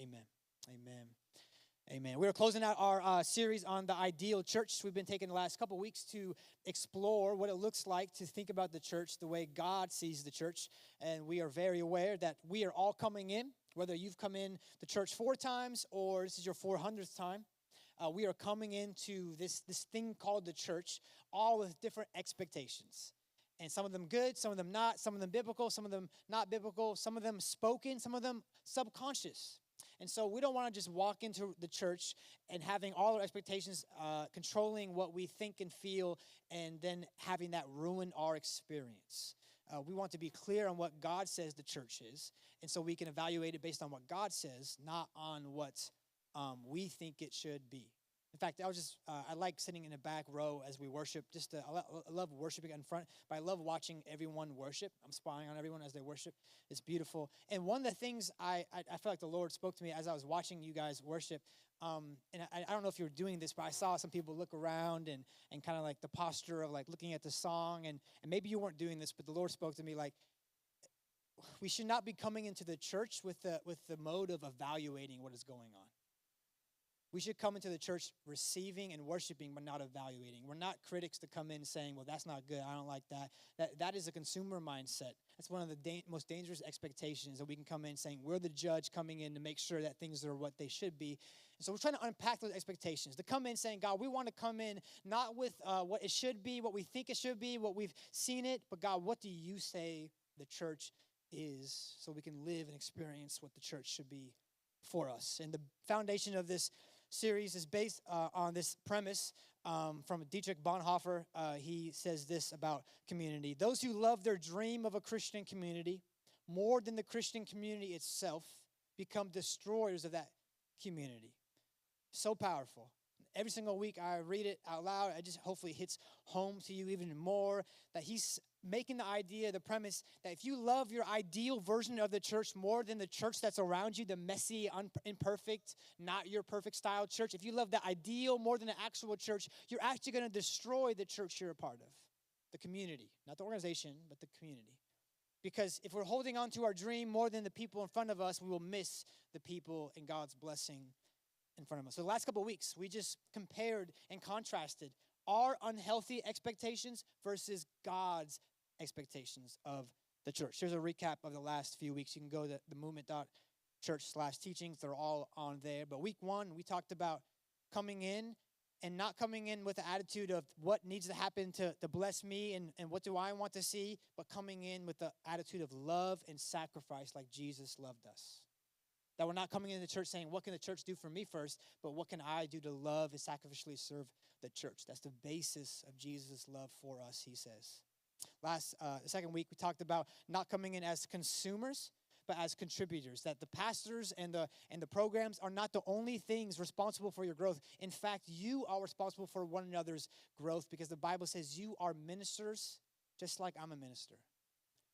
Amen. Amen. Amen. We're closing out our uh, series on the ideal church. We've been taking the last couple weeks to explore what it looks like to think about the church the way God sees the church. And we are very aware that we are all coming in, whether you've come in the church four times or this is your 400th time. Uh, we are coming into this, this thing called the church, all with different expectations. And some of them good, some of them not, some of them biblical, some of them not biblical, some of them spoken, some of them subconscious. And so we don't want to just walk into the church and having all our expectations uh, controlling what we think and feel and then having that ruin our experience. Uh, we want to be clear on what God says the church is. And so we can evaluate it based on what God says, not on what um, we think it should be. In fact, I was just, uh, I like sitting in the back row as we worship. Just to, I love worshiping in front, but I love watching everyone worship. I'm spying on everyone as they worship. It's beautiful. And one of the things I, I, I feel like the Lord spoke to me as I was watching you guys worship, um, and I, I don't know if you were doing this, but I saw some people look around and, and kind of like the posture of like looking at the song. And, and maybe you weren't doing this, but the Lord spoke to me like, we should not be coming into the church with the, with the mode of evaluating what is going on. We should come into the church receiving and worshiping, but not evaluating. We're not critics to come in saying, well, that's not good. I don't like that. That, that is a consumer mindset. That's one of the da- most dangerous expectations that we can come in saying, we're the judge coming in to make sure that things are what they should be. And so we're trying to unpack those expectations. To come in saying, God, we want to come in not with uh, what it should be, what we think it should be, what we've seen it, but God, what do you say the church is so we can live and experience what the church should be for us? And the foundation of this series is based uh, on this premise um, from Dietrich Bonhoeffer. Uh, he says this about community Those who love their dream of a Christian community more than the Christian community itself become destroyers of that community. So powerful. Every single week I read it out loud. I just hopefully hits home to you even more that he's making the idea, the premise that if you love your ideal version of the church more than the church that's around you, the messy, un- imperfect, not your perfect style church, if you love the ideal more than the actual church, you're actually going to destroy the church you're a part of, the community, not the organization, but the community. Because if we're holding on to our dream more than the people in front of us, we will miss the people and God's blessing in front of us. So the last couple of weeks, we just compared and contrasted our unhealthy expectations versus God's expectations of the church. Here's a recap of the last few weeks. You can go to the movement.church slash teachings. They're all on there. But week one, we talked about coming in and not coming in with the attitude of what needs to happen to, to bless me and, and what do I want to see, but coming in with the attitude of love and sacrifice like Jesus loved us. That we're not coming into the church saying, What can the church do for me first? But what can I do to love and sacrificially serve the church? That's the basis of Jesus' love for us, he says. Last, uh, the second week, we talked about not coming in as consumers, but as contributors that the pastors and the and the programs are not the only things responsible for your growth in fact you are responsible for one another's growth because the bible says you are ministers just like i'm a minister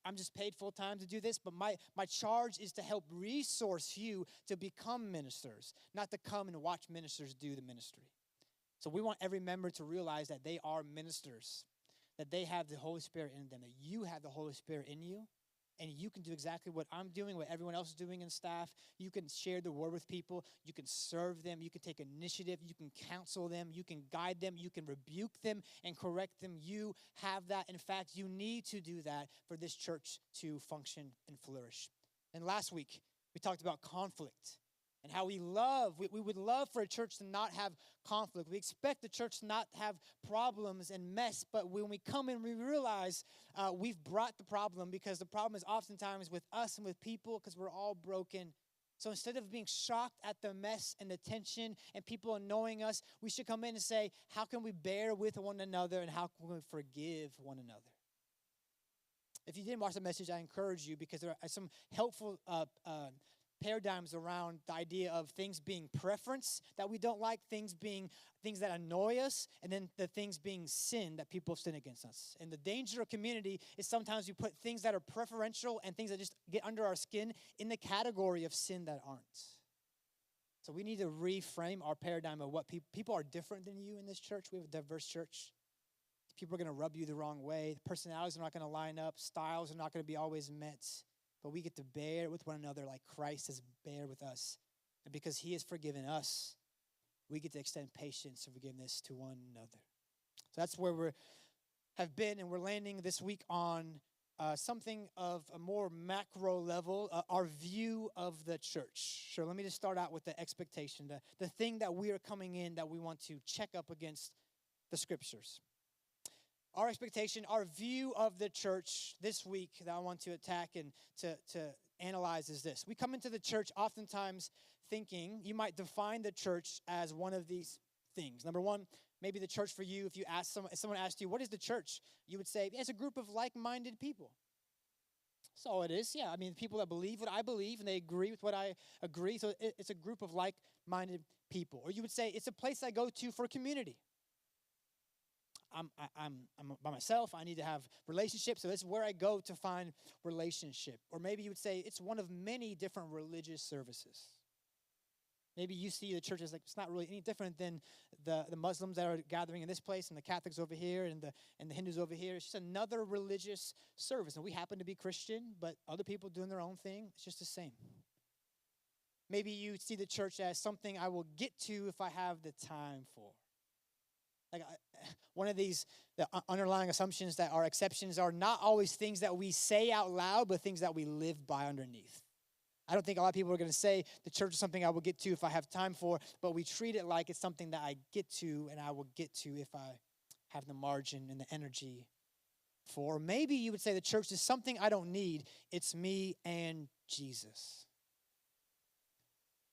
I'm just paid full time to do this, but my, my charge is to help resource you to become ministers, not to come and watch ministers do the ministry. So we want every member to realize that they are ministers, that they have the Holy Spirit in them, that you have the Holy Spirit in you, and you can do exactly what I'm doing, what everyone else is doing in staff. You can share the word with people. You can serve them. You can take initiative. You can counsel them. You can guide them. You can rebuke them and correct them. You have that. In fact, you need to do that for this church to function and flourish. And last week, we talked about conflict and how we love, we, we would love for a church to not have conflict. We expect the church to not have problems and mess, but when we come in, we realize uh, we've brought the problem because the problem is oftentimes with us and with people because we're all broken. So instead of being shocked at the mess and the tension and people annoying us, we should come in and say, How can we bear with one another and how can we forgive one another? If you didn't watch the message, I encourage you because there are some helpful uh, uh, paradigms around the idea of things being preference that we don't like, things being things that annoy us, and then the things being sin that people sin against us. And the danger of community is sometimes we put things that are preferential and things that just get under our skin in the category of sin that aren't. So we need to reframe our paradigm of what people people are different than you in this church. We have a diverse church. People are going to rub you the wrong way. Personalities are not going to line up. Styles are not going to be always met but we get to bear with one another like Christ has bear with us And because he has forgiven us, we get to extend patience and forgiveness to one another. So that's where we have been, and we're landing this week on uh, something of a more macro level, uh, our view of the church. Sure, let me just start out with the expectation, the, the thing that we are coming in that we want to check up against the scriptures. Our expectation, our view of the church this week that I want to attack and to, to analyze is this. We come into the church oftentimes thinking you might define the church as one of these things. Number one, maybe the church for you, if you ask someone, if someone asked you, what is the church? You would say, it's a group of like-minded people. That's all it is. Yeah, I mean, people that believe what I believe and they agree with what I agree. So it's a group of like-minded people. Or you would say it's a place I go to for community. I'm, I, I'm, I'm by myself. I need to have relationships. So this is where I go to find relationship. Or maybe you would say it's one of many different religious services. Maybe you see the church as like it's not really any different than the, the Muslims that are gathering in this place and the Catholics over here and the and the Hindus over here. It's just another religious service. And we happen to be Christian, but other people doing their own thing. It's just the same. Maybe you see the church as something I will get to if I have the time for. Like one of these the underlying assumptions that our exceptions are not always things that we say out loud, but things that we live by underneath. I don't think a lot of people are going to say the church is something I will get to if I have time for, but we treat it like it's something that I get to and I will get to if I have the margin and the energy for. Maybe you would say the church is something I don't need, it's me and Jesus.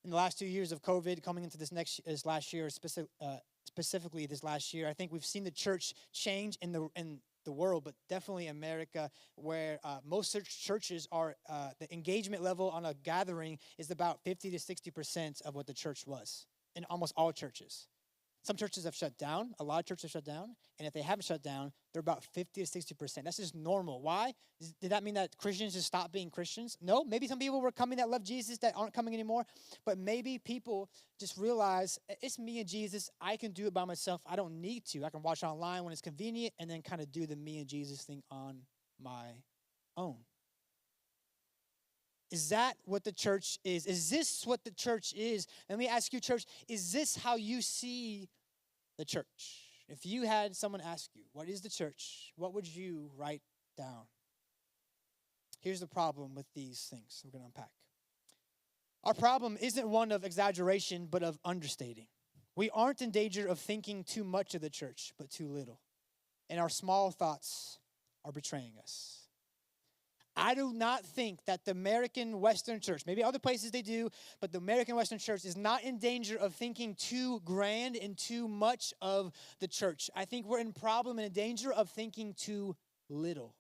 In the last two years of COVID, coming into this next this last year, specific, uh, specifically this last year, I think we've seen the church change in the in the world, but definitely America, where uh, most churches are, uh, the engagement level on a gathering is about 50 to 60% of what the church was in almost all churches. Some churches have shut down. A lot of churches have shut down. And if they haven't shut down, they're about 50 to 60%. That's just normal. Why? Did that mean that Christians just stopped being Christians? No. Maybe some people were coming that love Jesus that aren't coming anymore. But maybe people just realize it's me and Jesus. I can do it by myself. I don't need to. I can watch online when it's convenient and then kind of do the me and Jesus thing on my own. Is that what the church is? Is this what the church is? Let me ask you, church, is this how you see the church? If you had someone ask you, what is the church? What would you write down? Here's the problem with these things we're going to unpack. Our problem isn't one of exaggeration, but of understating. We aren't in danger of thinking too much of the church, but too little. And our small thoughts are betraying us. I do not think that the American Western church, maybe other places they do, but the American Western church is not in danger of thinking too grand and too much of the church. I think we're in problem and in danger of thinking too little.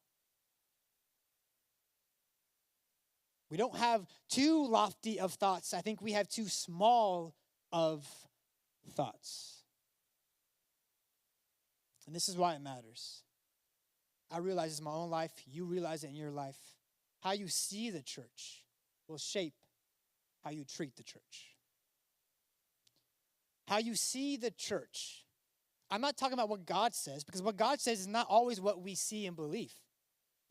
We don't have too lofty of thoughts. I think we have too small of thoughts. And this is why it matters. I realize in my own life, you realize it in your life. How you see the church will shape how you treat the church. How you see the church. I'm not talking about what God says, because what God says is not always what we see and believe.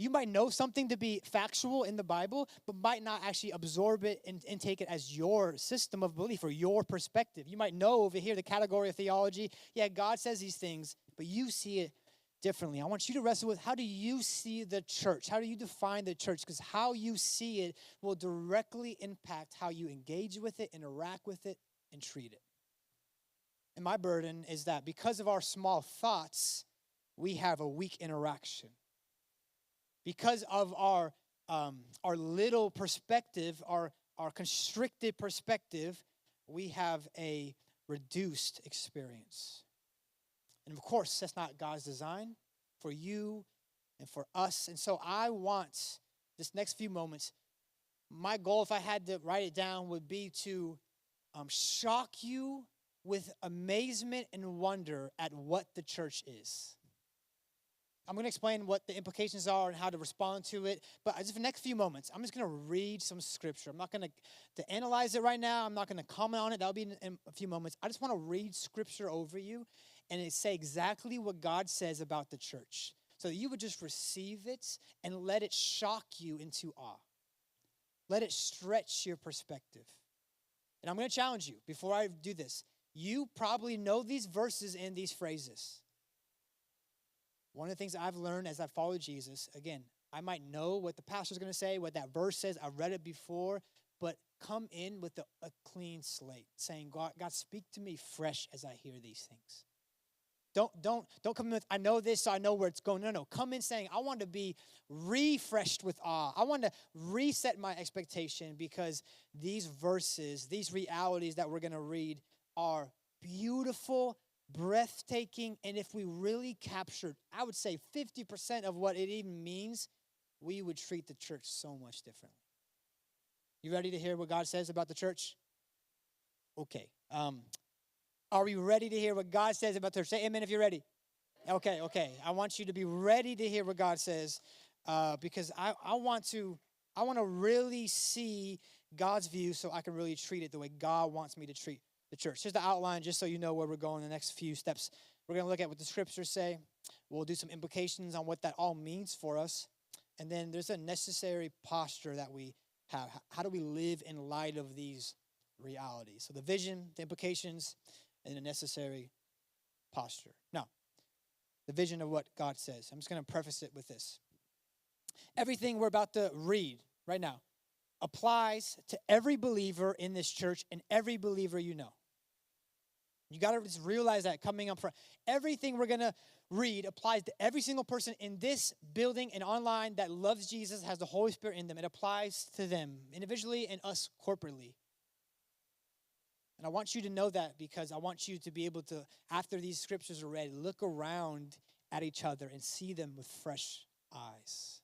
You might know something to be factual in the Bible, but might not actually absorb it and, and, take it as your system of belief or your perspective. You might know over here the category of theology. Yeah, God says these things, but you see it differently. I want you to wrestle with how do you see the church? How do you define the church? Because how you see it will directly impact how you engage with it, interact with it, and treat it. And my burden is that because of our small thoughts, we have a weak interaction. Because of our um, our little perspective, our our constricted perspective, we have a reduced experience. And of course, that's not God's design for you and for us. And so I want this next few moments, my goal, if I had to write it down, would be to um, shock you with amazement and wonder at what the church is. I'm going to explain what the implications are and how to respond to it. But just for the next few moments, I'm just going to read some scripture. I'm not going to, to analyze it right now. I'm not going to comment on it. That'll be in, in a few moments. I just want to read scripture over you and it say exactly what God says about the church. So that you would just receive it and let it shock you into awe. Let it stretch your perspective. And I'm going to challenge you before I do this. You probably know these verses and these phrases. One of the things I've learned as I follow Jesus, again, I might know what the pastor's going to say, what that verse says. I've read it before, but come in with a, a clean slate, saying, God, God, speak to me fresh as I hear these things. Don't don't don't come in with I know this, so I know where it's going. No, no. Come in saying, I want to be refreshed with awe. I want to reset my expectation because these verses, these realities that we're going to read are beautiful, breathtaking, and if we really captured, I would say 50% of what it even means, we would treat the church so much differently. You ready to hear what God says about the church? Okay. Um, are we ready to hear what God says about the church? Say amen if you're ready. Okay, okay. I want you to be ready to hear what God says uh, because I, I want to I want to really see God's view so I can really treat it the way God wants me to treat the church. Here's the outline just so you know where we're going the next few steps. We're going to look at what the scriptures say. We'll do some implications on what that all means for us. And then there's a necessary posture that we have. How do we live in light of these realities? So the vision, the implications, and the necessary posture. Now, the vision of what God says. I'm just going to preface it with this. Everything we're about to read right now applies to every believer in this church and every believer you know. You got to just realize that coming up front. Everything we're going to read applies to every single person in this building and online that loves Jesus, has the Holy Spirit in them. It applies to them individually and us corporately. And I want you to know that because I want you to be able to, after these scriptures are read, look around at each other and see them with fresh eyes.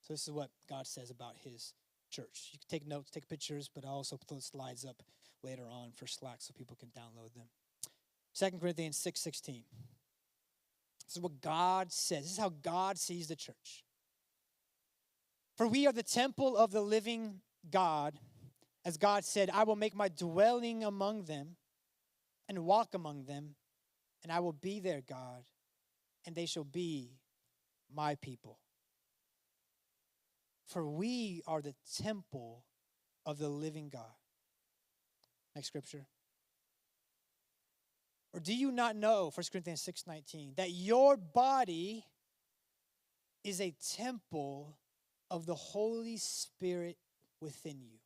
So, this is what God says about His church. You can take notes, take pictures, but I'll also put slides up later on for Slack so people can download them. 2 Corinthians 6 16. This is what God says. This is how God sees the church. For we are the temple of the living God as God said, I will make my dwelling among them and walk among them, and I will be their God, and they shall be my people. For we are the temple of the living God. Next scripture. Or do you not know, 1 Corinthians 6:19, that your body is a temple of the Holy Spirit within you?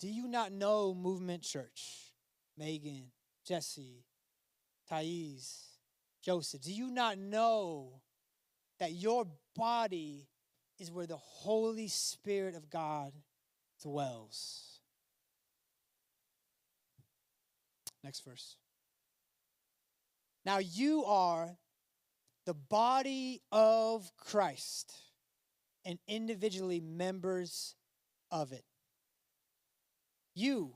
Do you not know Movement Church? Megan, Jesse, Thais, Joseph. Do you not know that your body is where the Holy Spirit of God dwells? Next verse. Now you are the body of Christ and individually members of it. You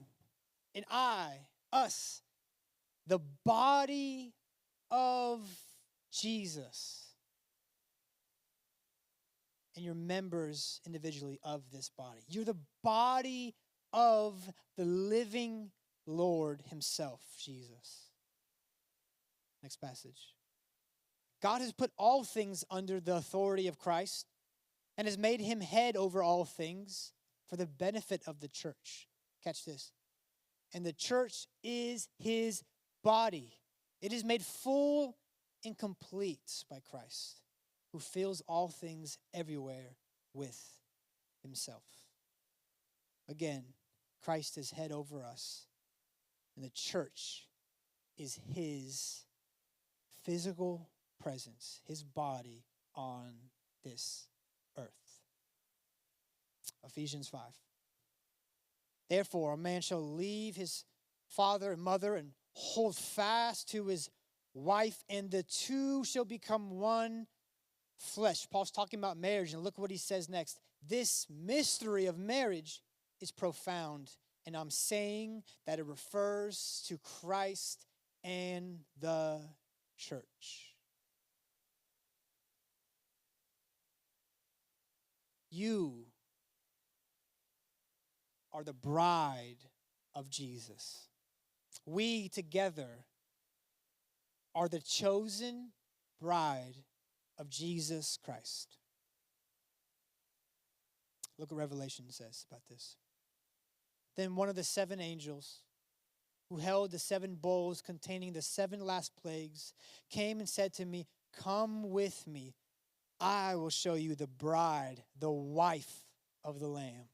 and I, us, the body of Jesus. And you're members individually of this body. You're the body of the living Lord Himself, Jesus. Next passage. God has put all things under the authority of Christ and has made him head over all things for the benefit of the church. Catch this. And the church is his body. It is made full and complete by Christ, who fills all things everywhere with himself. Again, Christ is head over us, and the church is his physical presence, his body on this earth. Ephesians 5. Therefore, a man shall leave his father and mother and hold fast to his wife, and the two shall become one flesh. Paul's talking about marriage, and look what he says next. This mystery of marriage is profound, and I'm saying that it refers to Christ and the church. You are the bride of Jesus. We together are the chosen bride of Jesus Christ. Look what Revelation says about this. Then one of the seven angels who held the seven bowls containing the seven last plagues came and said to me, Come with me. I will show you the bride, the wife of the Lamb.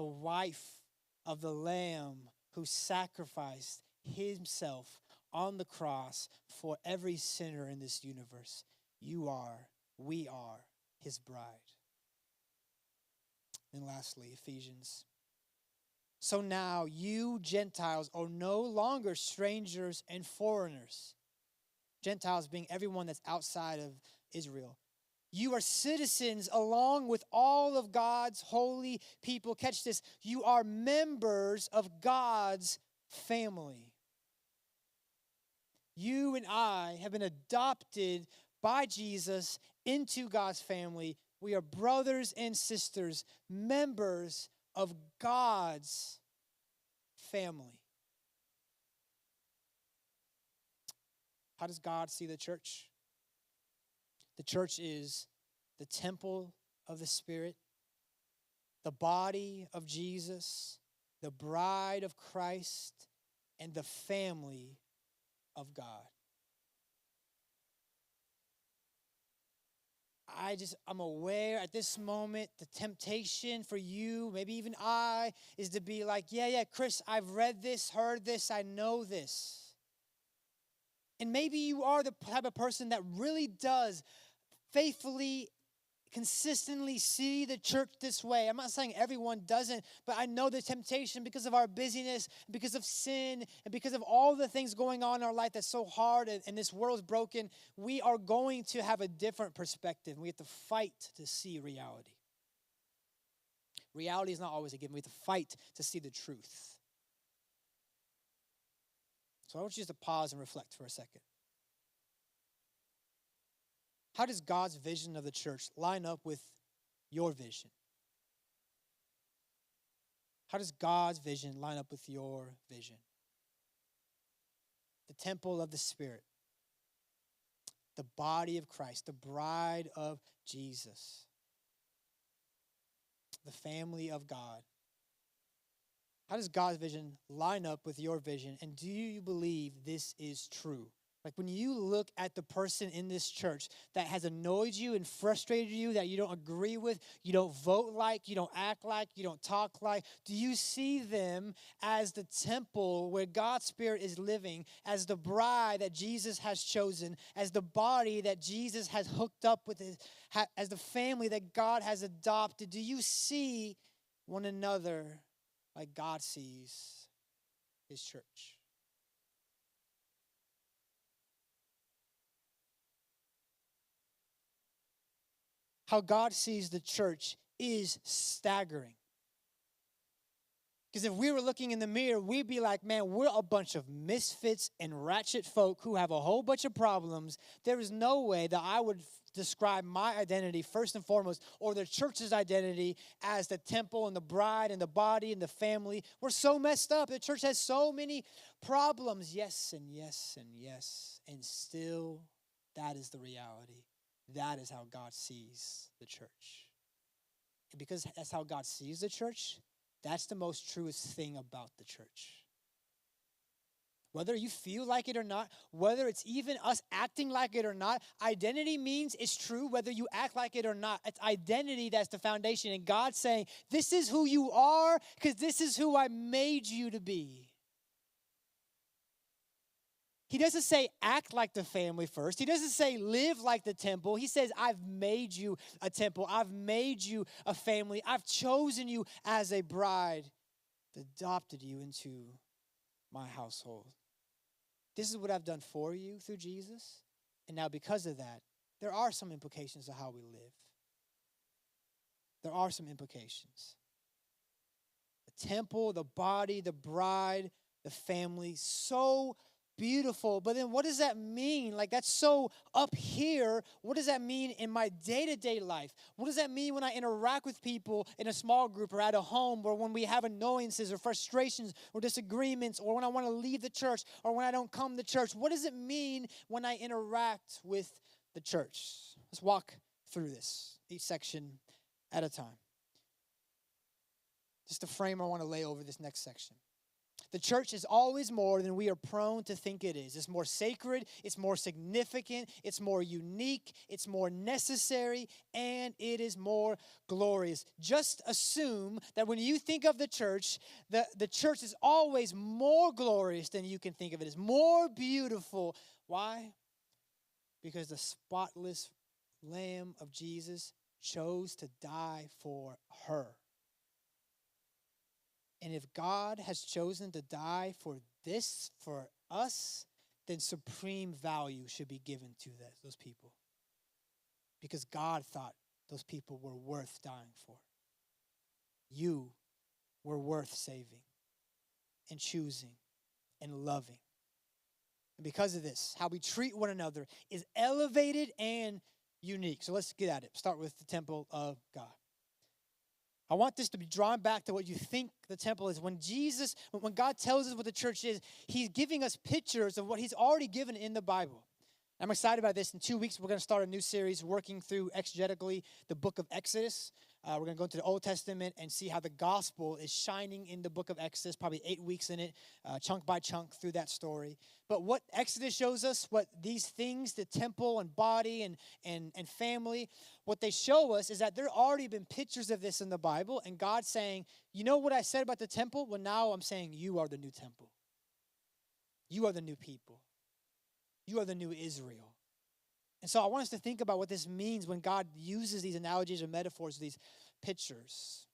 The wife of the Lamb who sacrificed himself on the cross for every sinner in this universe. You are, we are his bride. And lastly, Ephesians. So now you Gentiles are no longer strangers and foreigners. Gentiles being everyone that's outside of Israel. You are citizens along with all of God's holy people. Catch this. You are members of God's family. You and I have been adopted by Jesus into God's family. We are brothers and sisters, members of God's family. How does God see the church? The church is the temple of the Spirit, the body of Jesus, the bride of Christ, and the family of God. I just, I'm aware at this moment, the temptation for you, maybe even I, is to be like, yeah, yeah, Chris, I've read this, heard this, I know this. And maybe you are the type of person that really does faithfully consistently see the church this way. I'm not saying everyone doesn't, but I know the temptation because of our busyness, because of sin, and because of all the things going on in our life that's so hard and, and this world's broken. We are going to have a different perspective. We have to fight to see reality. Reality is not always a given. We have to fight to see the truth. So I want you just to pause and reflect for a second. How does God's vision of the church line up with your vision? How does God's vision line up with your vision? The temple of the Spirit, the body of Christ, the bride of Jesus, the family of God. How does God's vision line up with your vision? And do you believe this is true? Like when you look at the person in this church that has annoyed you and frustrated you, that you don't agree with, you don't vote like, you don't act like, you don't talk like, do you see them as the temple where God's Spirit is living, as the bride that Jesus has chosen, as the body that Jesus has hooked up with, his, as the family that God has adopted? Do you see one another like God sees his church? How God sees the church is staggering. Because if we were looking in the mirror, we'd be like, man, we're a bunch of misfits and ratchet folk who have a whole bunch of problems. There is no way that I would describe my identity, first and foremost, or the church's identity as the temple and the bride and the body and the family. We're so messed up. The church has so many problems. Yes, and yes, and yes. And still, that is the reality. That is how God sees the church. And because that's how God sees the church, that's the most truest thing about the church. Whether you feel like it or not, whether it's even us acting like it or not, identity means it's true whether you act like it or not. It's identity that's the foundation. And God's saying, This is who you are because this is who I made you to be. He doesn't say act like the family first. He doesn't say live like the temple. He says, I've made you a temple. I've made you a family. I've chosen you as a bride, adopted you into my household. This is what I've done for you through Jesus. And now, because of that, there are some implications of how we live. There are some implications. The temple, the body, the bride, the family, so beautiful. But then what does that mean? Like, that's so up here. What does that mean in my day to day life? What does that mean when I interact with people in a small group or at a home or when we have annoyances or frustrations or disagreements or when I want to leave the church or when I don't come to church? What does it mean when I interact with the church? Let's walk through this, each section at a time. Just a frame I want to lay over this next section. The church is always more than we are prone to think it is. It's more sacred, it's more significant, it's more unique, it's more necessary, and it is more glorious. Just assume that when you think of the church, the, the church is always more glorious than you can think of it. It's more beautiful. Why? Because the spotless Lamb of Jesus chose to die for her. And if God has chosen to die for this, for us, then supreme value should be given to those people. Because God thought those people were worth dying for. You were worth saving and choosing and loving. And because of this, how we treat one another is elevated and unique. So let's get at it. Start with the temple of God. I want this to be drawn back to what you think the temple is. When Jesus, when God tells us what the church is, He's giving us pictures of what He's already given in the Bible. I'm excited about this. In two weeks, we're going to start a new series working through exegetically the book of Exodus. Uh, we're going to go into the Old Testament and see how the gospel is shining in the book of Exodus, probably eight weeks in it, uh, chunk by chunk through that story. But what Exodus shows us, what these things, the temple and body and, and, and family, what they show us is that there have already been pictures of this in the Bible, and God saying, You know what I said about the temple? Well, now I'm saying you are the new temple. You are the new people. You are the new Israel. And so I want us to think about what this means when God uses these analogies or metaphors, these pictures.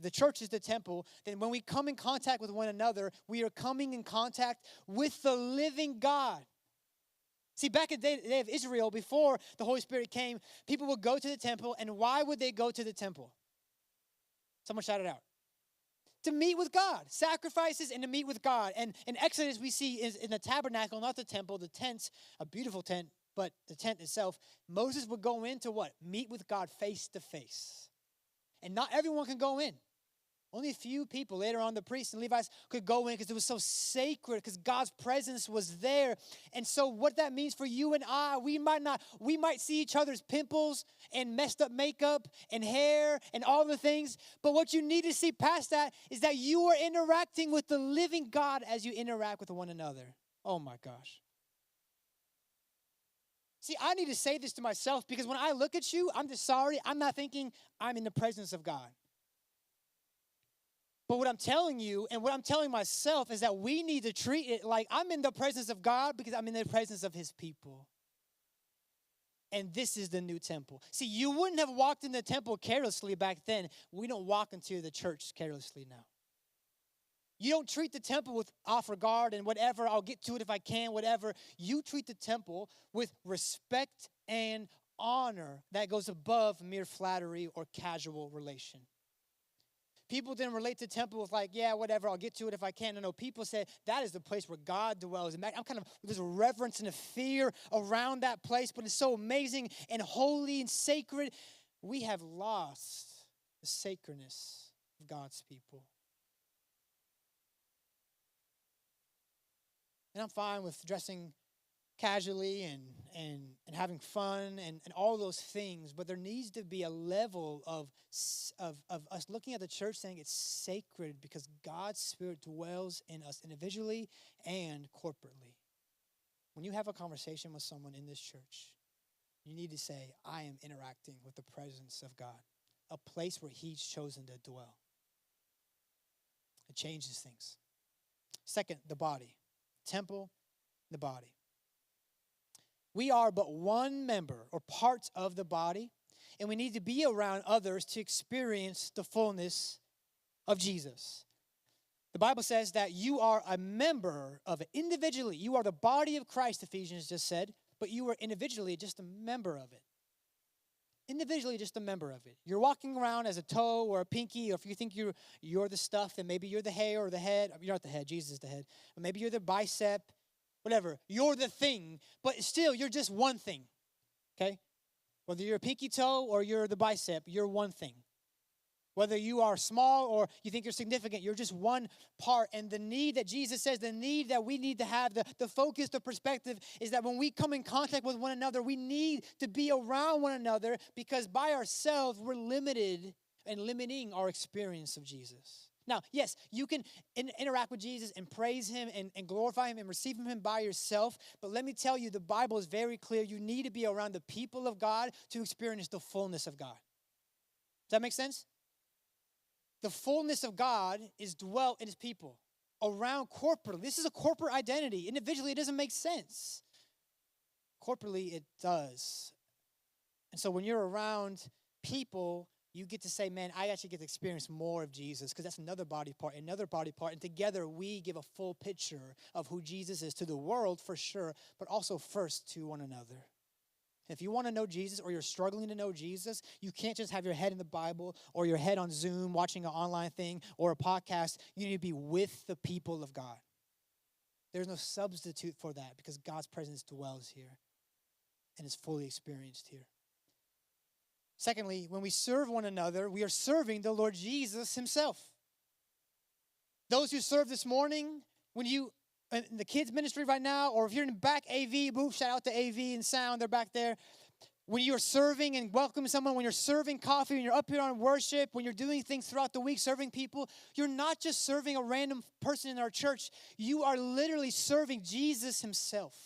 The church is the temple. Then, when we come in contact with one another, we are coming in contact with the living God. See, back in the day of Israel, before the Holy Spirit came, people would go to the temple. And why would they go to the temple? Someone shout it out. To meet with God, sacrifices and to meet with God. And in Exodus, we see is in the tabernacle, not the temple, the tent, a beautiful tent, but the tent itself, Moses would go in to what? Meet with God face to face. And not everyone can go in. Only a few people later on, the priests and Levites could go in because it was so sacred, because God's presence was there. And so, what that means for you and I, we might not, we might see each other's pimples and messed up makeup and hair and all the things. But what you need to see past that is that you are interacting with the living God as you interact with one another. Oh my gosh. See, I need to say this to myself because when I look at you, I'm just sorry. I'm not thinking I'm in the presence of God. But what I'm telling you and what I'm telling myself is that we need to treat it like I'm in the presence of God because I'm in the presence of his people. And this is the new temple. See, you wouldn't have walked in the temple carelessly back then. We don't walk into the church carelessly now. You don't treat the temple with off regard and whatever, I'll get to it if I can, whatever. You treat the temple with respect and honor that goes above mere flattery or casual relation. People didn't relate to temple with like, yeah, whatever, I'll get to it if I can. No, no, people said that is the place where God dwells. And I'm kind of, there's a reverence and a fear around that place, but it's so amazing and holy and sacred. We have lost the sacredness of God's people. And I'm fine with dressing casually and, and, and having fun and, and all those things, but there needs to be a level of, of, of us looking at the church saying it's sacred because God's Spirit dwells in us individually and corporately. When you have a conversation with someone in this church, you need to say, I am interacting with the presence of God, a place where He's chosen to dwell. It changes things. Second, the body temple, the body. We are but one member or parts of the body, and we need to be around others to experience the fullness of Jesus. The Bible says that you are a member of it individually. You are the body of Christ, Ephesians just said, but you are individually just a member of it individually just a member of it. You're walking around as a toe or a pinky, or if you think you're you're the stuff, then maybe you're the hair or the head. You're not the head, Jesus is the head. Or maybe you're the bicep, whatever. You're the thing, but still you're just one thing. Okay? Whether you're a pinky toe or you're the bicep, you're one thing. Whether you are small or you think you're significant, you're just one part. And the need that Jesus says, the need that we need to have, the, the focus, the perspective is that when we come in contact with one another, we need to be around one another because by ourselves, we're limited and limiting our experience of Jesus. Now, yes, you can in, interact with Jesus and praise him and, and glorify him and receive him by yourself. But let me tell you, the Bible is very clear. You need to be around the people of God to experience the fullness of God. Does that make sense? The fullness of God is dwelt in his people around corporately. This is a corporate identity. Individually, it doesn't make sense. Corporately, it does. And so when you're around people, you get to say, man, I actually get to experience more of Jesus because that's another body part, another body part. And together we give a full picture of who Jesus is to the world for sure, but also first to one another. If you want to know Jesus or you're struggling to know Jesus, you can't just have your head in the Bible or your head on Zoom watching an online thing or a podcast. You need to be with the people of God. There's no substitute for that because God's presence dwells here and is fully experienced here. Secondly, when we serve one another, we are serving the Lord Jesus Himself. Those who serve this morning, when you in the kids ministry right now, or if you're in the back AV booth, shout out to AV and sound, they're back there. When you're serving and welcoming someone, when you're serving coffee, when you're up here on worship, when you're doing things throughout the week, serving people, you're not just serving a random person in our church. You are literally serving Jesus Himself.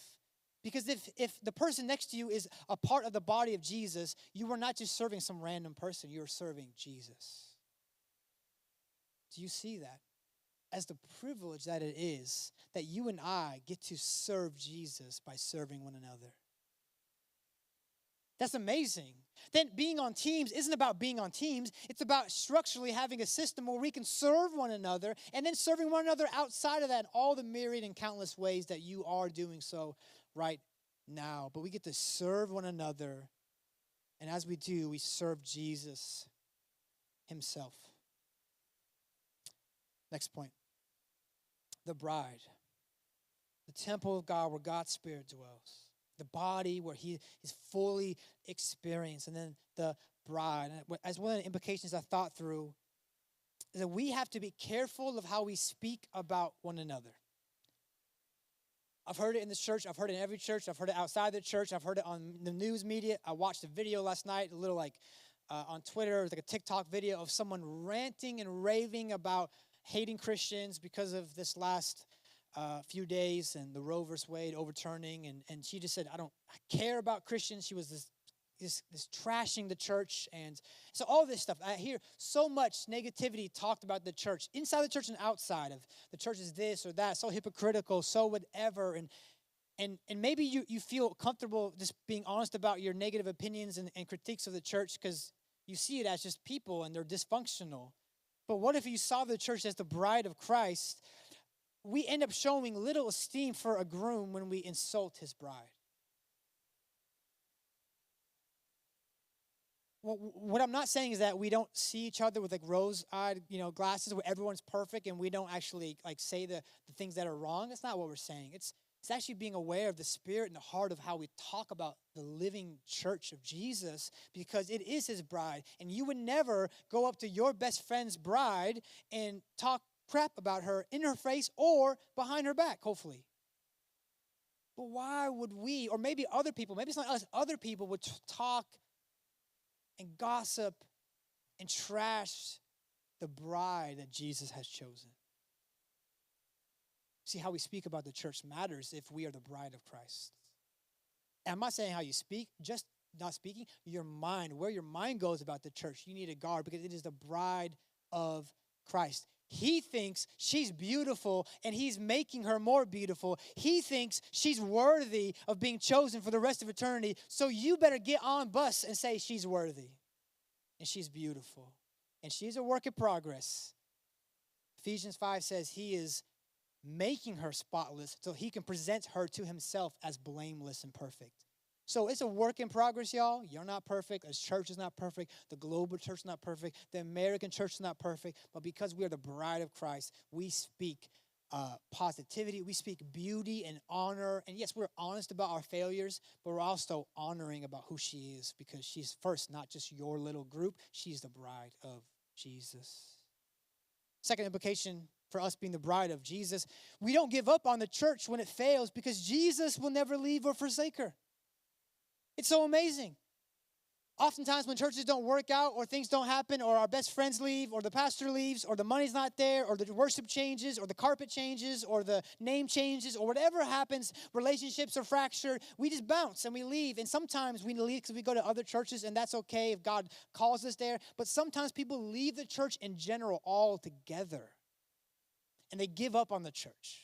Because if, if the person next to you is a part of the body of Jesus, you are not just serving some random person, you're serving Jesus. Do you see that? As the privilege that it is that you and I get to serve Jesus by serving one another. That's amazing. Then being on teams isn't about being on teams, it's about structurally having a system where we can serve one another and then serving one another outside of that in all the myriad and countless ways that you are doing so right now. But we get to serve one another. And as we do, we serve Jesus Himself. Next point the bride, the temple of God where God's Spirit dwells, the body where He is fully experienced, and then the bride. As one of the implications I thought through, is that we have to be careful of how we speak about one another. I've heard it in the church. I've heard it in every church. I've heard it outside the church. I've heard it on the news media. I watched a video last night, a little like uh, on Twitter, it was like a TikTok video of someone ranting and raving about hating Christians because of this last uh, few days and the Roe versus Wade overturning. And, and she just said, I don't I care about Christians. She was this, this, this trashing the church. And so all this stuff. I hear so much negativity talked about the church, inside the church and outside of the church is this or that, so hypocritical, so whatever. And and and maybe you, you feel comfortable just being honest about your negative opinions and, and critiques of the church because you see it as just people and they're dysfunctional but what if you saw the church as the bride of Christ? We end up showing little esteem for a groom when we insult his bride. What I'm not saying is that we don't see each other with like rose-eyed, you know, glasses where everyone's perfect and we don't actually like say the, the things that are wrong. That's not what we're saying. It's it's actually being aware of the spirit and the heart of how we talk about the living church of Jesus because it is his bride. And you would never go up to your best friend's bride and talk crap about her in her face or behind her back, hopefully. But why would we, or maybe other people, maybe it's not us, other people would talk and gossip and trash the bride that Jesus has chosen? See, how we speak about the church matters if we are the bride of Christ. And I'm not saying how you speak, just not speaking, your mind, where your mind goes about the church, you need to guard because it is the bride of Christ. He thinks she's beautiful and he's making her more beautiful. He thinks she's worthy of being chosen for the rest of eternity. So you better get on bus and say she's worthy and she's beautiful and she's a work in progress. Ephesians 5 says he is making her spotless so he can present her to himself as blameless and perfect. So it's a work in progress, y'all. You're not perfect. As church is not perfect. The global church is not perfect. The American church is not perfect. But because we are the bride of Christ, we speak uh, positivity. We speak beauty and honor. And yes, we're honest about our failures, but we're also honoring about who she is because she's first, not just your little group. She's the bride of Jesus. Second implication for us being the bride of Jesus, we don't give up on the church when it fails because Jesus will never leave or forsake her. It's so amazing. Oftentimes, when churches don't work out, or things don't happen, or our best friends leave, or the pastor leaves, or the money's not there, or the worship changes, or the carpet changes, or the name changes, or whatever happens, relationships are fractured, we just bounce and we leave. And sometimes we leave because we go to other churches, and that's okay if God calls us there. But sometimes people leave the church in general altogether, and they give up on the church.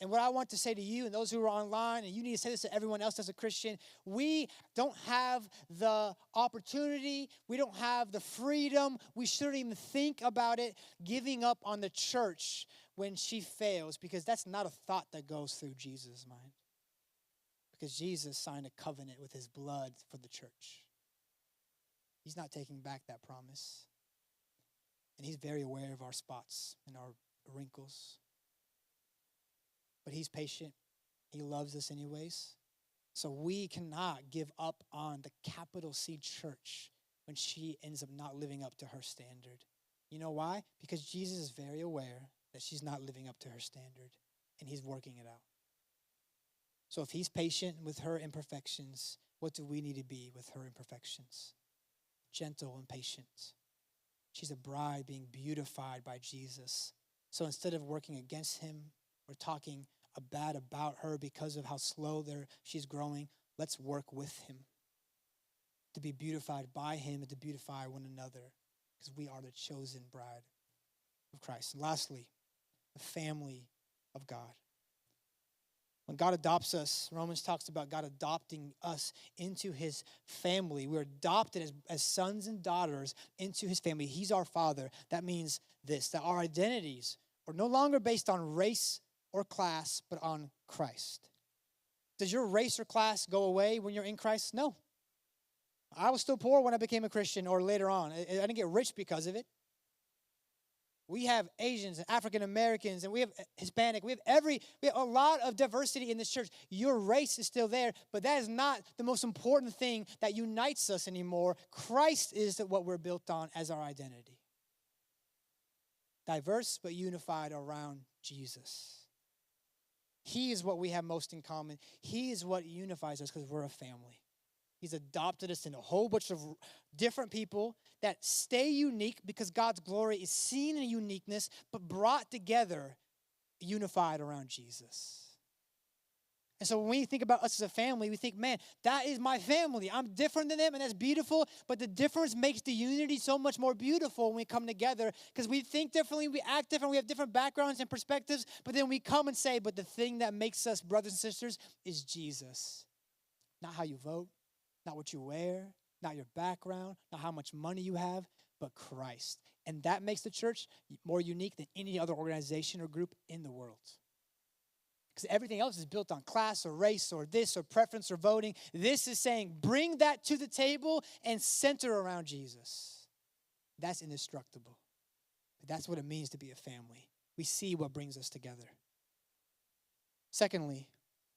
And what I want to say to you and those who are online, and you need to say this to everyone else as a Christian, we don't have the opportunity, we don't have the freedom, we shouldn't even think about it, giving up on the church when she fails, because that's not a thought that goes through Jesus' mind. Because Jesus signed a covenant with his blood for the church. He's not taking back that promise. And he's very aware of our spots and our wrinkles but He's patient. He loves us, anyways. So we cannot give up on the capital C church when she ends up not living up to her standard. You know why? Because Jesus is very aware that she's not living up to her standard and he's working it out. So if he's patient with her imperfections, what do we need to be with her imperfections? Gentle and patient. She's a bride being beautified by Jesus. So instead of working against him or talking bad about her because of how slow she's growing. Let's work with him to be beautified by him and to beautify one another because we are the chosen bride of Christ. And lastly, the family of God. When God adopts us, Romans talks about God adopting us into his family. We're adopted as, as sons and daughters into his family. He's our father. That means this that our identities are no longer based on race or class, but on Christ. Does your race or class go away when you're in Christ? No. I was still poor when I became a Christian or later on. I didn't get rich because of it. We have Asians and African Americans and we have uh, Hispanic. We have every we have a lot of diversity in this church. Your race is still there, but that is not the most important thing that unites us anymore. Christ is what we're built on as our identity. Diverse but unified around Jesus. He is what we have most in common. He is what unifies us because we're a family. He's adopted us in a whole bunch of different people that stay unique because God's glory is seen in uniqueness, but brought together, unified around Jesus. And so when we think about us as a family, we think, man, that is my family. I'm different than them, and that's beautiful. But the difference makes the unity so much more beautiful when we come together because we think differently, we act different, we have different backgrounds and perspectives. But then we come and say, but the thing that makes us brothers and sisters is Jesus. Not how you vote, not what you wear, not your background, not how much money you have, but Christ. And that makes the church more unique than any other organization or group in the world because everything else is built on class or race or this or preference or voting. This is saying bring that to the table and center around Jesus. That's indestructible. That's what it means to be a family. We see what brings us together. Secondly,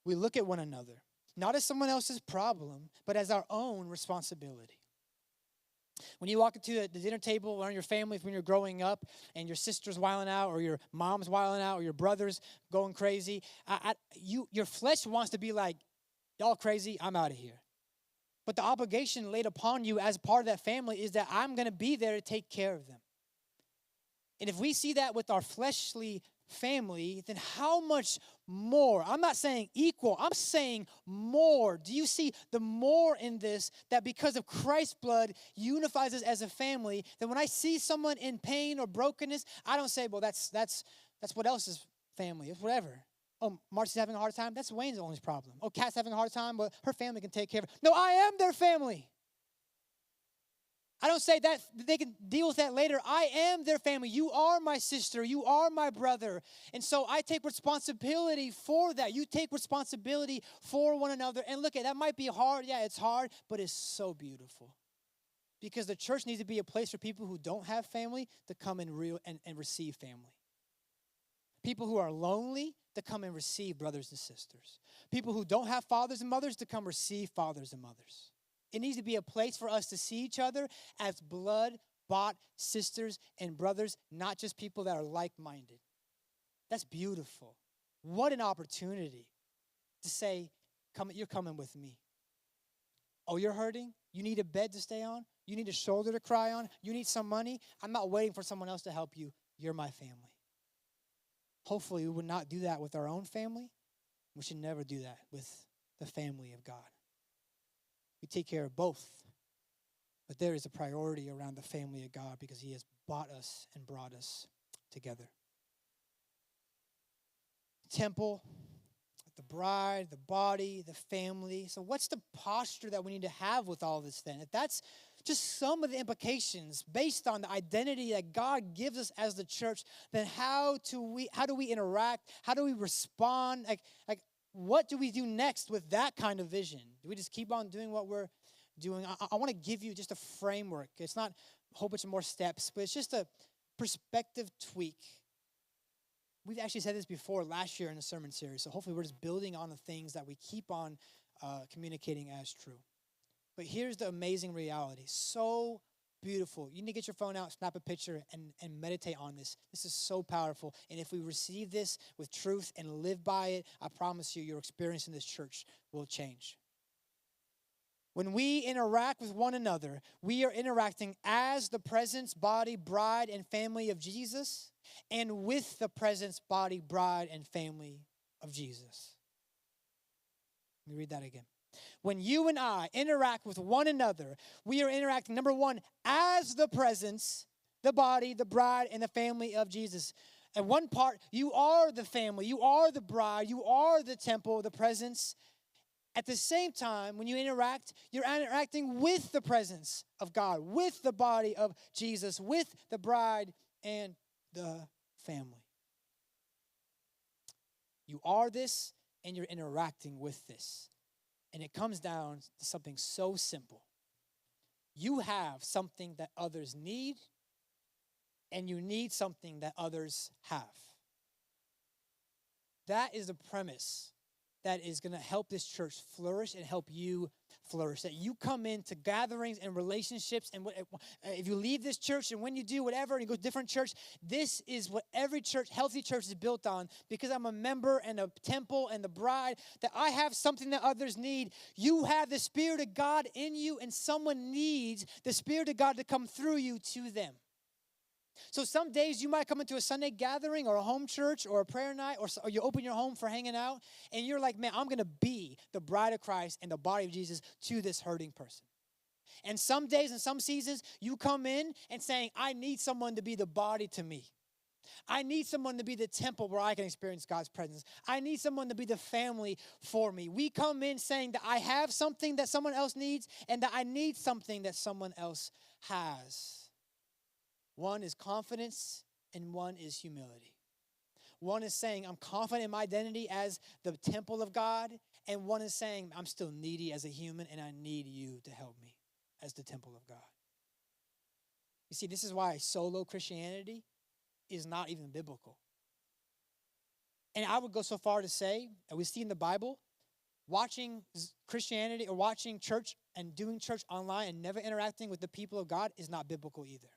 we look at one another, not as someone else's problem, but as our own responsibility. When you walk into the dinner table around your family when you're growing up and your sister's wiling out or your mom's wiling out or your brother's going crazy, I, I, you, your flesh wants to be like, y'all crazy, I'm out of here. But the obligation laid upon you as part of that family is that I'm going to be there to take care of them. And if we see that with our fleshly family, then how much more? I'm not saying equal, I'm saying more. Do you see the more in this that because of Christ's blood unifies us as a family? That when I see someone in pain or brokenness, I don't say, well, that's that's that's what else is family, it's whatever. Oh, Marcy's having a hard time. That's Wayne's only problem. Oh, Kat's having a hard time, but her family can take care of her. No, I am their family. I don't say that they can deal with that later. I am their family. You are my sister. You are my brother. And so I take responsibility for that. You take responsibility for one another. And look at that might be hard. Yeah, it's hard, but it's so beautiful. Because the church needs to be a place for people who don't have family to come and real and, and receive family. People who are lonely to come and receive brothers and sisters. People who don't have fathers and mothers to come receive fathers and mothers. It needs to be a place for us to see each other as blood bought sisters and brothers, not just people that are like minded. That's beautiful. What an opportunity to say, Come, You're coming with me. Oh, you're hurting? You need a bed to stay on? You need a shoulder to cry on? You need some money? I'm not waiting for someone else to help you. You're my family. Hopefully, we would not do that with our own family. We should never do that with the family of God. We take care of both, but there is a priority around the family of God because He has bought us and brought us together. Temple, the bride, the body, the family. So, what's the posture that we need to have with all this then? If that's just some of the implications based on the identity that God gives us as the church, then how do we how do we interact? How do we respond? Like, like what do we do next with that kind of vision? Do we just keep on doing what we're doing? I, I want to give you just a framework. It's not a whole bunch of more steps, but it's just a perspective tweak. We've actually said this before last year in the sermon series, so hopefully we're just building on the things that we keep on uh, communicating as true. But here's the amazing reality so beautiful. You need to get your phone out, snap a picture, and, and meditate on this. This is so powerful. And if we receive this with truth and live by it, I promise you, your experience in this church will change. When we interact with one another, we are interacting as the presence, body, bride, and family of Jesus, and with the presence, body, bride, and family of Jesus. Let me read that again. When you and I interact with one another, we are interacting, number one, as the presence, the body, the bride, and the family of Jesus. And one part, you are the family, you are the bride, you are the temple, the presence. At the same time, when you interact, you're interacting with the presence of God, with the body of Jesus, with the bride and the family. You are this, and you're interacting with this. And it comes down to something so simple. You have something that others need, and you need something that others have. That is the premise that is going to help this church flourish and help you flourish. That you come into gatherings and relationships, and what, uh, if you leave this church and when you do whatever and you go to different church, this is what every church, healthy church, is built on. Because I'm a member and a temple and the bride, that I have something that others need. You have the Spirit of God in you, and someone needs the Spirit of God to come through you to them. So some days you might come into a Sunday gathering or a home church or a prayer night or, or you open your home for hanging out and you're like, man, I'm going to be the bride of Christ and the body of Jesus to this hurting person. And some days and some seasons you come in and saying, I need someone to be the body to me. I need someone to be the temple where I can experience God's presence. I need someone to be the family for me. We come in saying that I have something that someone else needs and that I need something that someone else has. One is confidence, and one is humility. One is saying, I'm confident in my identity as the temple of God, and one is saying, I'm still needy as a human, and I need you to help me as the temple of God. You see, this is why solo Christianity is not even biblical. And I would go so far to say, that we see in the Bible, watching Christianity or watching church and doing church online and never interacting with the people of God is not biblical either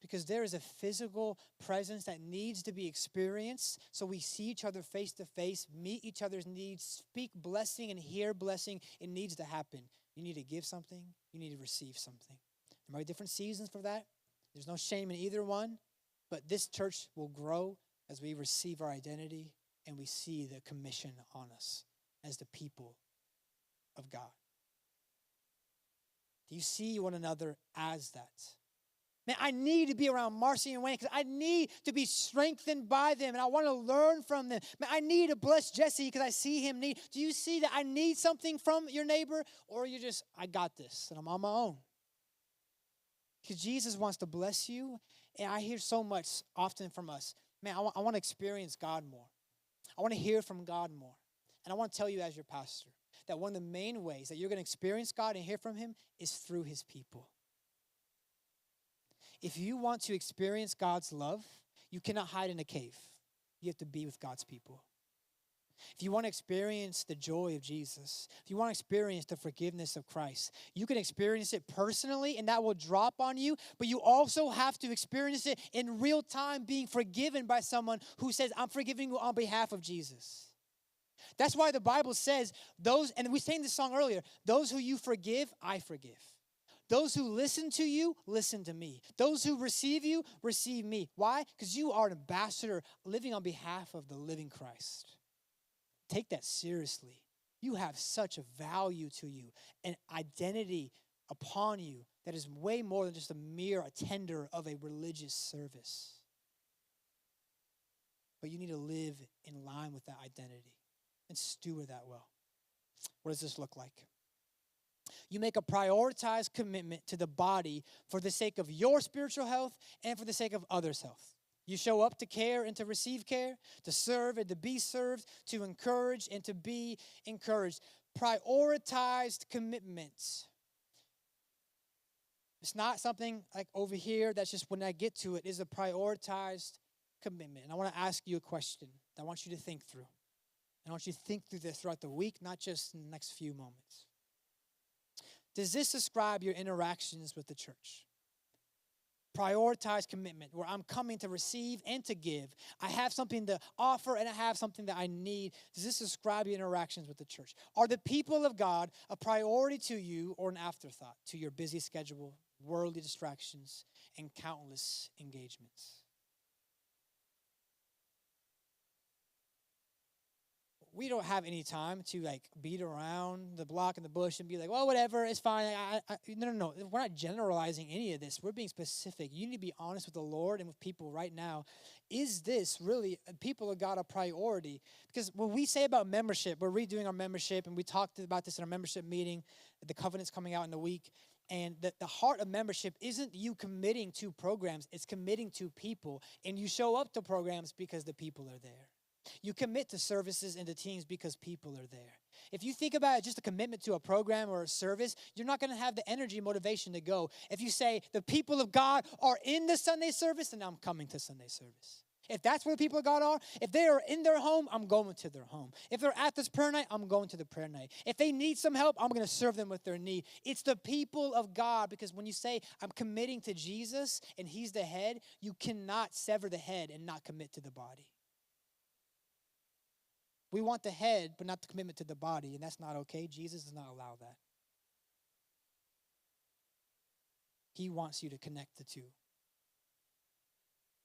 because there is a physical presence that needs to be experienced so we see each other face to face, meet each other's needs, speak blessing, and hear blessing. It needs to happen. You need to give something, you need to receive something. There might be different seasons for that. There's no shame in either one, but this church will grow as we receive our identity and we see the commission on us as the people of God. Do you see one another as that? Man, I need to be around Marcy and Wayne because I need to be strengthened by them and I want to learn from them. Man, I need to bless Jesse because I see him need. Do you see that I need something from your neighbor or you just, I got this and I'm on my own? Because Jesus wants to bless you. And I hear so much often from us. Man, I want, I want to experience God more. I want to hear from God more. And I want to tell you as your pastor that one of the main ways that you're going to experience God and hear from him is through his people. If you want to experience God's love, you cannot hide in a cave. You have to be with God's people. if you want to experience the joy of Jesus, if you want to experience the forgiveness of Christ, you can experience it personally and that will drop on you, but you also have to experience it in real time being forgiven by someone who says, I'm forgiving you on behalf of Jesus. That's why the Bible says, those, and we sang this song earlier, those who you forgive, I forgive. Those who listen to you, listen to me. Those who receive you, receive me. Why? Because you are an ambassador living on behalf of the living Christ. Take that seriously. You have such a value to you, an identity upon you that is way more than just a mere attender of a religious service. But you need to live in line with that identity and steward that well. What does this look like? You make a prioritized commitment to the body for the sake of your spiritual health and for the sake of others' health. You show up to care and to receive care, to serve and to be served, to encourage and to be encouraged. Prioritized commitments. It's not something like over here that's just when I get to it, is a prioritized commitment. And I want to ask you a question that I want you to think through. And I want you to think through this throughout the week, not just in the next few moments. Does this describe your interactions with the church? Prioritize commitment where I'm coming to receive and to give. I have something to offer and I have something that I need. Does this describe your interactions with the church? Are the people of God a priority to you or an afterthought to your busy schedule, worldly distractions, and countless engagements? We don't have any time to like beat around the block and the bush and be like, well, whatever, it's fine. I, I, no, no, no. We're not generalizing any of this. We're being specific. You need to be honest with the Lord and with people right now. Is this really uh, people of God a priority? Because when we say about membership, we're redoing our membership, and we talked about this in our membership meeting. The covenant's coming out in the week. And the, the heart of membership isn't you committing to programs, it's committing to people. And you show up to programs because the people are there. You commit to services and to teams because people are there. If you think about it, just a commitment to a program or a service, you're not going to have the energy motivation to go. If you say, the people of God are in the Sunday service, then I'm coming to Sunday service. If that's where the people of God are, if they are in their home, I'm going to their home. If they're at this prayer night, I'm going to the prayer night. If they need some help, I'm going to serve them with their need. It's the people of God because when you say, I'm committing to Jesus and He's the head, you cannot sever the head and not commit to the body. We want the head, but not the commitment to the body, and that's not okay. Jesus does not allow that. He wants you to connect the two.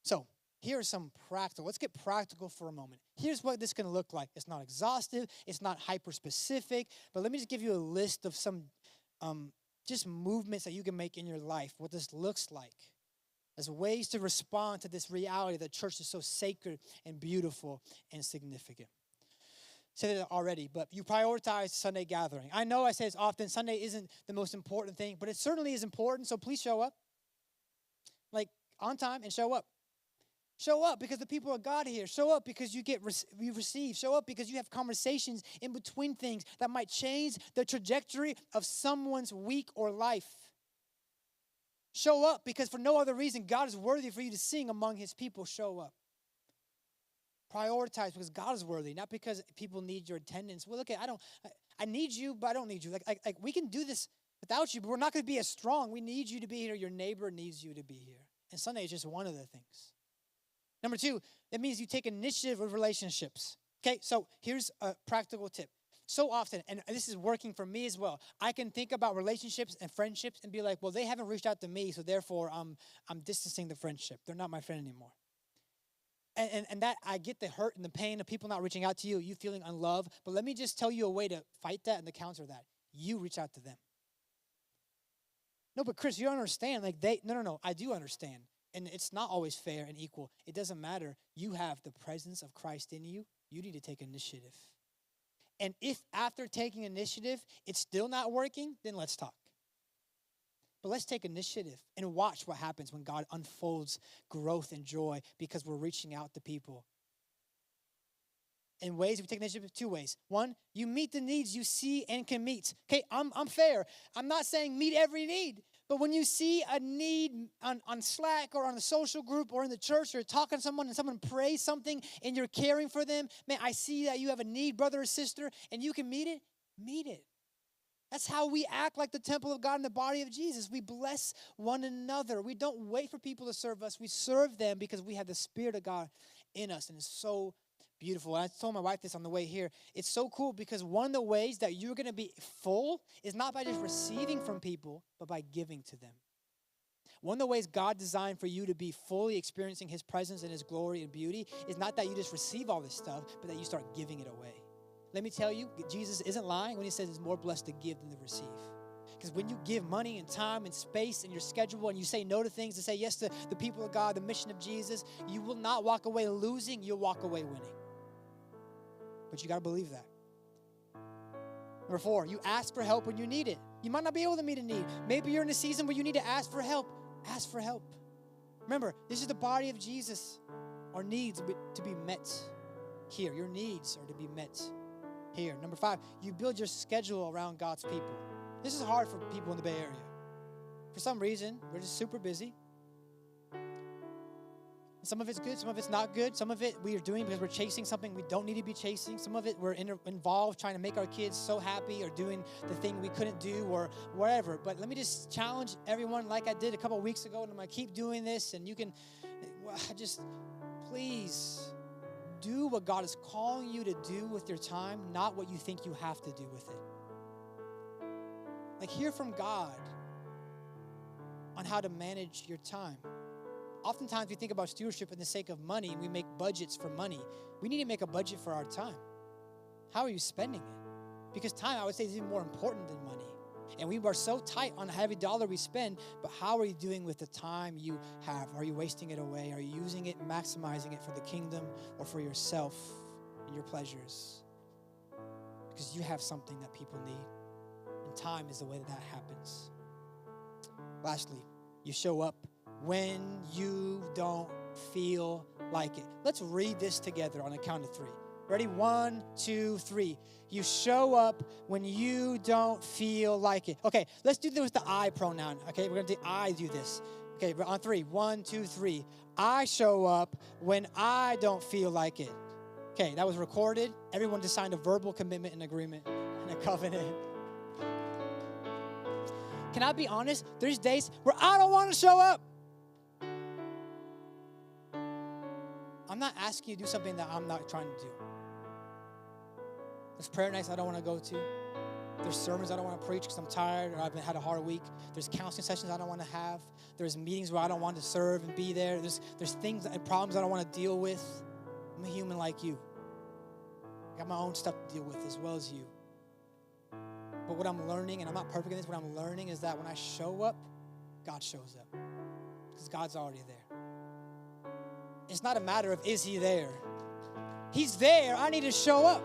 So, here are some practical. Let's get practical for a moment. Here's what this can look like. It's not exhaustive, it's not hyper specific, but let me just give you a list of some um, just movements that you can make in your life, what this looks like as ways to respond to this reality that church is so sacred and beautiful and significant said it already, but you prioritize Sunday gathering. I know I say this often Sunday isn't the most important thing, but it certainly is important, so please show up. Like on time and show up. Show up because the people of God here. Show up because you get you receive. Show up because you have conversations in between things that might change the trajectory of someone's week or life. Show up because for no other reason God is worthy for you to sing among his people. Show up prioritize because God is worthy, not because people need your attendance. Well, look, at I don't, I, I need you, but I don't need you. Like, like, like we can do this without you, but we're not going to be as strong. We need you to be here. Your neighbor needs you to be here. And Sunday is just one of the things. Number two, it means you take initiative with relationships. Okay, so here's a practical tip. So often, and this is working for me as well, I can think about relationships and friendships and be like, well, they haven't reached out to me, so therefore I'm, I'm distancing the friendship. They're not my friend anymore. And, and, and, that I get the hurt and the pain of people not reaching out to you, you feeling unloved. But let me just tell you a way to fight that and to counter that. You reach out to them. No, but Chris, you don't understand. Like they, no, no, no. I do understand, and it's not always fair and equal. It doesn't matter. You have the presence of Christ in you. You need to take initiative. And if after taking initiative it's still not working, then let's talk. But let's take initiative and watch what happens when God unfolds growth and joy because we're reaching out to people. In ways we take initiative two ways. One, you meet the needs you see and can meet. Okay, I'm, I'm fair. I'm not saying meet every need, But when you see a need on, on Slack or on a social group or in the church or talking to someone and someone prays something and you're caring for them, man, I see that you have a need, brother or sister, and you can meet it, meet it. That's how we act like the temple of God in the body of Jesus. We bless one another. We don't wait for people to serve us. We serve them because we have the Spirit of God in us. And it's so beautiful. And I told my wife this on the way here. It's so cool because one of the ways that you're going to be full is not by just receiving from people, but by giving to them. One of the ways God designed for you to be fully experiencing His presence and His glory and beauty is not that you just receive all this stuff, but that you start giving it away. Let me tell you, Jesus isn't lying when he says it's more blessed to give than to receive. Because when you give money and time and space and your schedule and you say no to things and say yes to the people of God, the mission of Jesus, you will not walk away losing, you'll walk away winning. But you got to believe that. Number four, you ask for help when you need it. You might not be able to meet a need. Maybe you're in a season where you need to ask for help. Ask for help. Remember, this is the body of Jesus. Our needs to be met here. Your needs are to be met here. Number five, you build your schedule around God's people. This is hard for people in the Bay Area. For some reason, we're just super busy. Some of it's good, some of it's not good. Some of it we are doing because we're chasing something we don't need to be chasing. Some of it we're in, involved trying to make our kids so happy or doing the thing we couldn't do or whatever. But let me just challenge everyone, like I did a couple weeks ago, and I'm gonna keep doing this. And you can just please do what God is calling you to do with your time, not what you think you have to do with it. Like, hear from God on how to manage your time. Oftentimes, we think about stewardship in the sake of money and we make budgets for money. We need to make a budget for our time. How are you spending it? Because time, I would say, is even more important than money. And we are so tight on every dollar we spend, but how are you doing with the time you have? Are you wasting it away? Are you using it, maximizing it for the kingdom or for yourself and your pleasures? Because you have something that people need. And time is the way that that happens. Lastly, you show up when you don't feel like it. Let's read this together on a count of three. Ready? One, two, three. You show up when you don't feel like it. Okay, let's do this with the I pronoun. Okay, we're gonna do I do this. Okay, on three. One, two, three. I show up when I don't feel like it. Okay, that was recorded. Everyone just signed a verbal commitment and agreement and a covenant. Can I be honest? There's days where I don't want to show up. I'm not asking you to do something that I'm not trying to do. There's prayer nights I don't want to go to. There's sermons I don't want to preach because I'm tired or I've had a hard week. There's counseling sessions I don't want to have. There's meetings where I don't want to serve and be there. There's, there's things and problems I don't want to deal with. I'm a human like you. I got my own stuff to deal with as well as you. But what I'm learning, and I'm not perfect in this, what I'm learning is that when I show up, God shows up. Because God's already there. It's not a matter of is he there? He's there. I need to show up.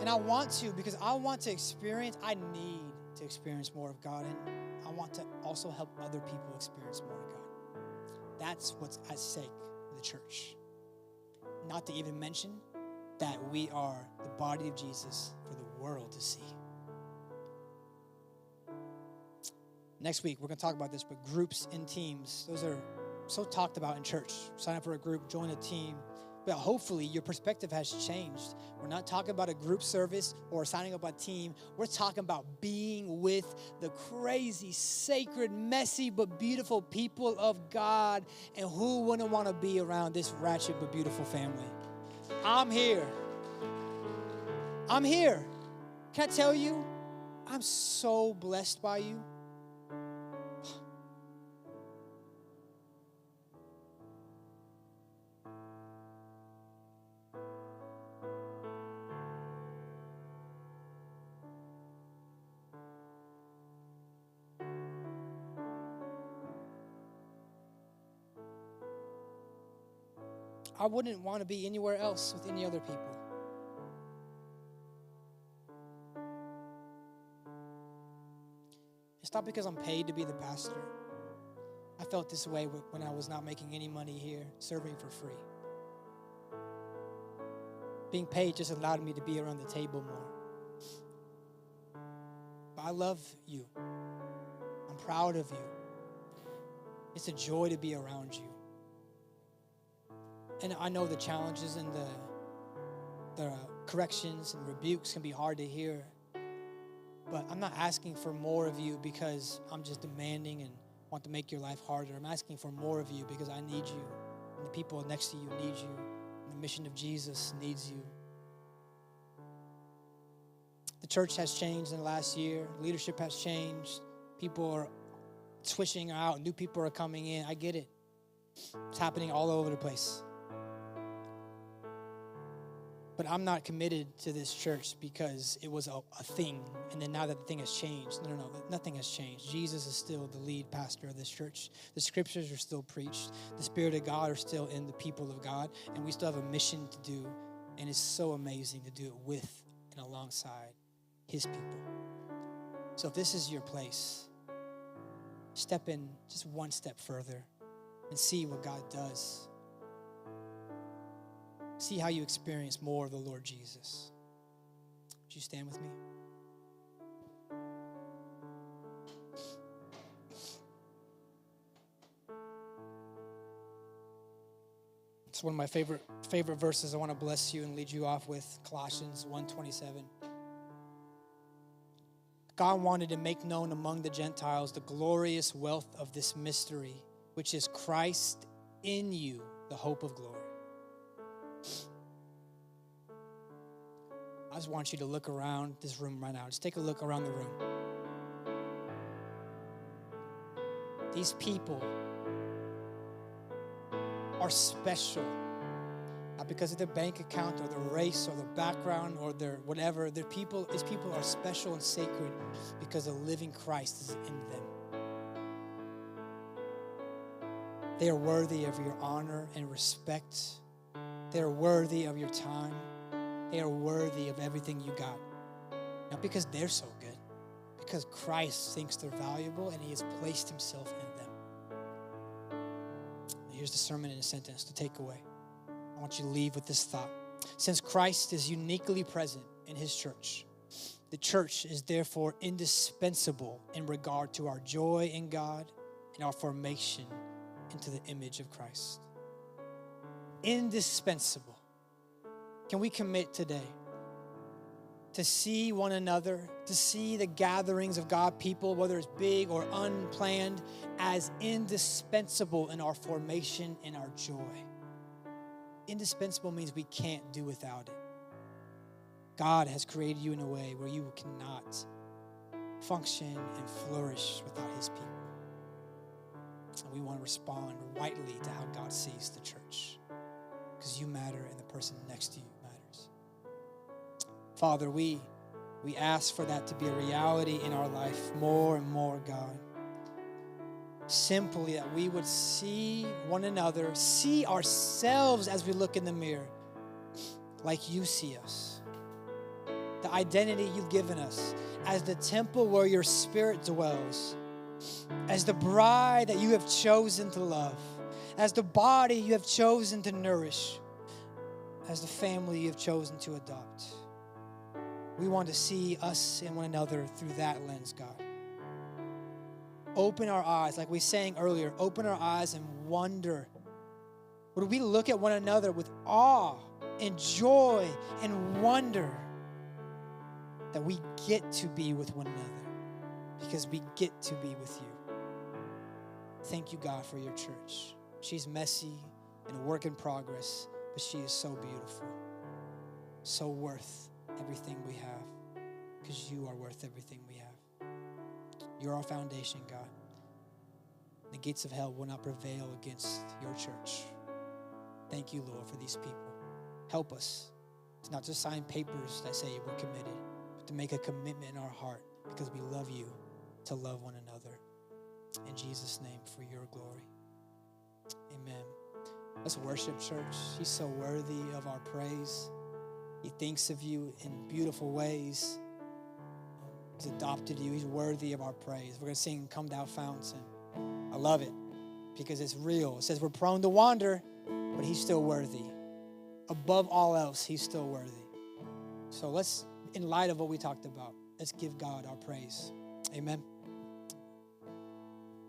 And I want to because I want to experience, I need to experience more of God. And I want to also help other people experience more of God. That's what's at stake in the church. Not to even mention that we are the body of Jesus for the world to see. Next week, we're going to talk about this, but groups and teams, those are so talked about in church. Sign up for a group, join a team. But hopefully, your perspective has changed. We're not talking about a group service or signing up a team. We're talking about being with the crazy, sacred, messy, but beautiful people of God. And who wouldn't want to be around this ratchet but beautiful family? I'm here. I'm here. Can I tell you? I'm so blessed by you. I wouldn't want to be anywhere else with any other people. It's not because I'm paid to be the pastor. I felt this way when I was not making any money here, serving for free. Being paid just allowed me to be around the table more. But I love you. I'm proud of you. It's a joy to be around you. And I know the challenges and the, the corrections and rebukes can be hard to hear. But I'm not asking for more of you because I'm just demanding and want to make your life harder. I'm asking for more of you because I need you. And the people next to you need you. And the mission of Jesus needs you. The church has changed in the last year. Leadership has changed. People are switching out. New people are coming in. I get it. It's happening all over the place. But I'm not committed to this church because it was a, a thing. And then now that the thing has changed, no, no, no, nothing has changed. Jesus is still the lead pastor of this church. The scriptures are still preached. The Spirit of God are still in the people of God. And we still have a mission to do. And it's so amazing to do it with and alongside His people. So if this is your place, step in just one step further and see what God does see how you experience more of the Lord Jesus. Would you stand with me? It's one of my favorite favorite verses I want to bless you and lead you off with Colossians 1:27. God wanted to make known among the Gentiles the glorious wealth of this mystery, which is Christ in you, the hope of glory. Just want you to look around this room right now. Just take a look around the room. These people are special. Not because of their bank account or their race or their background or their whatever. Their people, these people are special and sacred because the living Christ is in them. They are worthy of your honor and respect. They are worthy of your time. They are worthy of everything you got. Not because they're so good, because Christ thinks they're valuable and He has placed Himself in them. Here's the sermon in a sentence to take away. I want you to leave with this thought. Since Christ is uniquely present in His church, the church is therefore indispensable in regard to our joy in God and our formation into the image of Christ. Indispensable. Can we commit today to see one another, to see the gatherings of God people, whether it's big or unplanned, as indispensable in our formation and our joy? Indispensable means we can't do without it. God has created you in a way where you cannot function and flourish without His people. And we want to respond rightly to how God sees the church because you matter and the person next to you Father, we, we ask for that to be a reality in our life more and more, God. Simply that we would see one another, see ourselves as we look in the mirror, like you see us. The identity you've given us as the temple where your spirit dwells, as the bride that you have chosen to love, as the body you have chosen to nourish, as the family you have chosen to adopt. We want to see us and one another through that lens, God. Open our eyes, like we sang earlier, open our eyes and wonder. Would we look at one another with awe and joy and wonder that we get to be with one another because we get to be with you? Thank you, God, for your church. She's messy and a work in progress, but she is so beautiful, so worth everything we have because you are worth everything we have. You're our foundation, God. The gates of hell will not prevail against your church. Thank you, Lord, for these people. Help us to not just sign papers that say we're committed, but to make a commitment in our heart because we love you to love one another. In Jesus' name, for your glory. Amen. Let's worship, church. He's so worthy of our praise. He thinks of you in beautiful ways. He's adopted you. He's worthy of our praise. We're going to sing Come Thou Fountain. I love it because it's real. It says we're prone to wander, but He's still worthy. Above all else, He's still worthy. So let's, in light of what we talked about, let's give God our praise. Amen.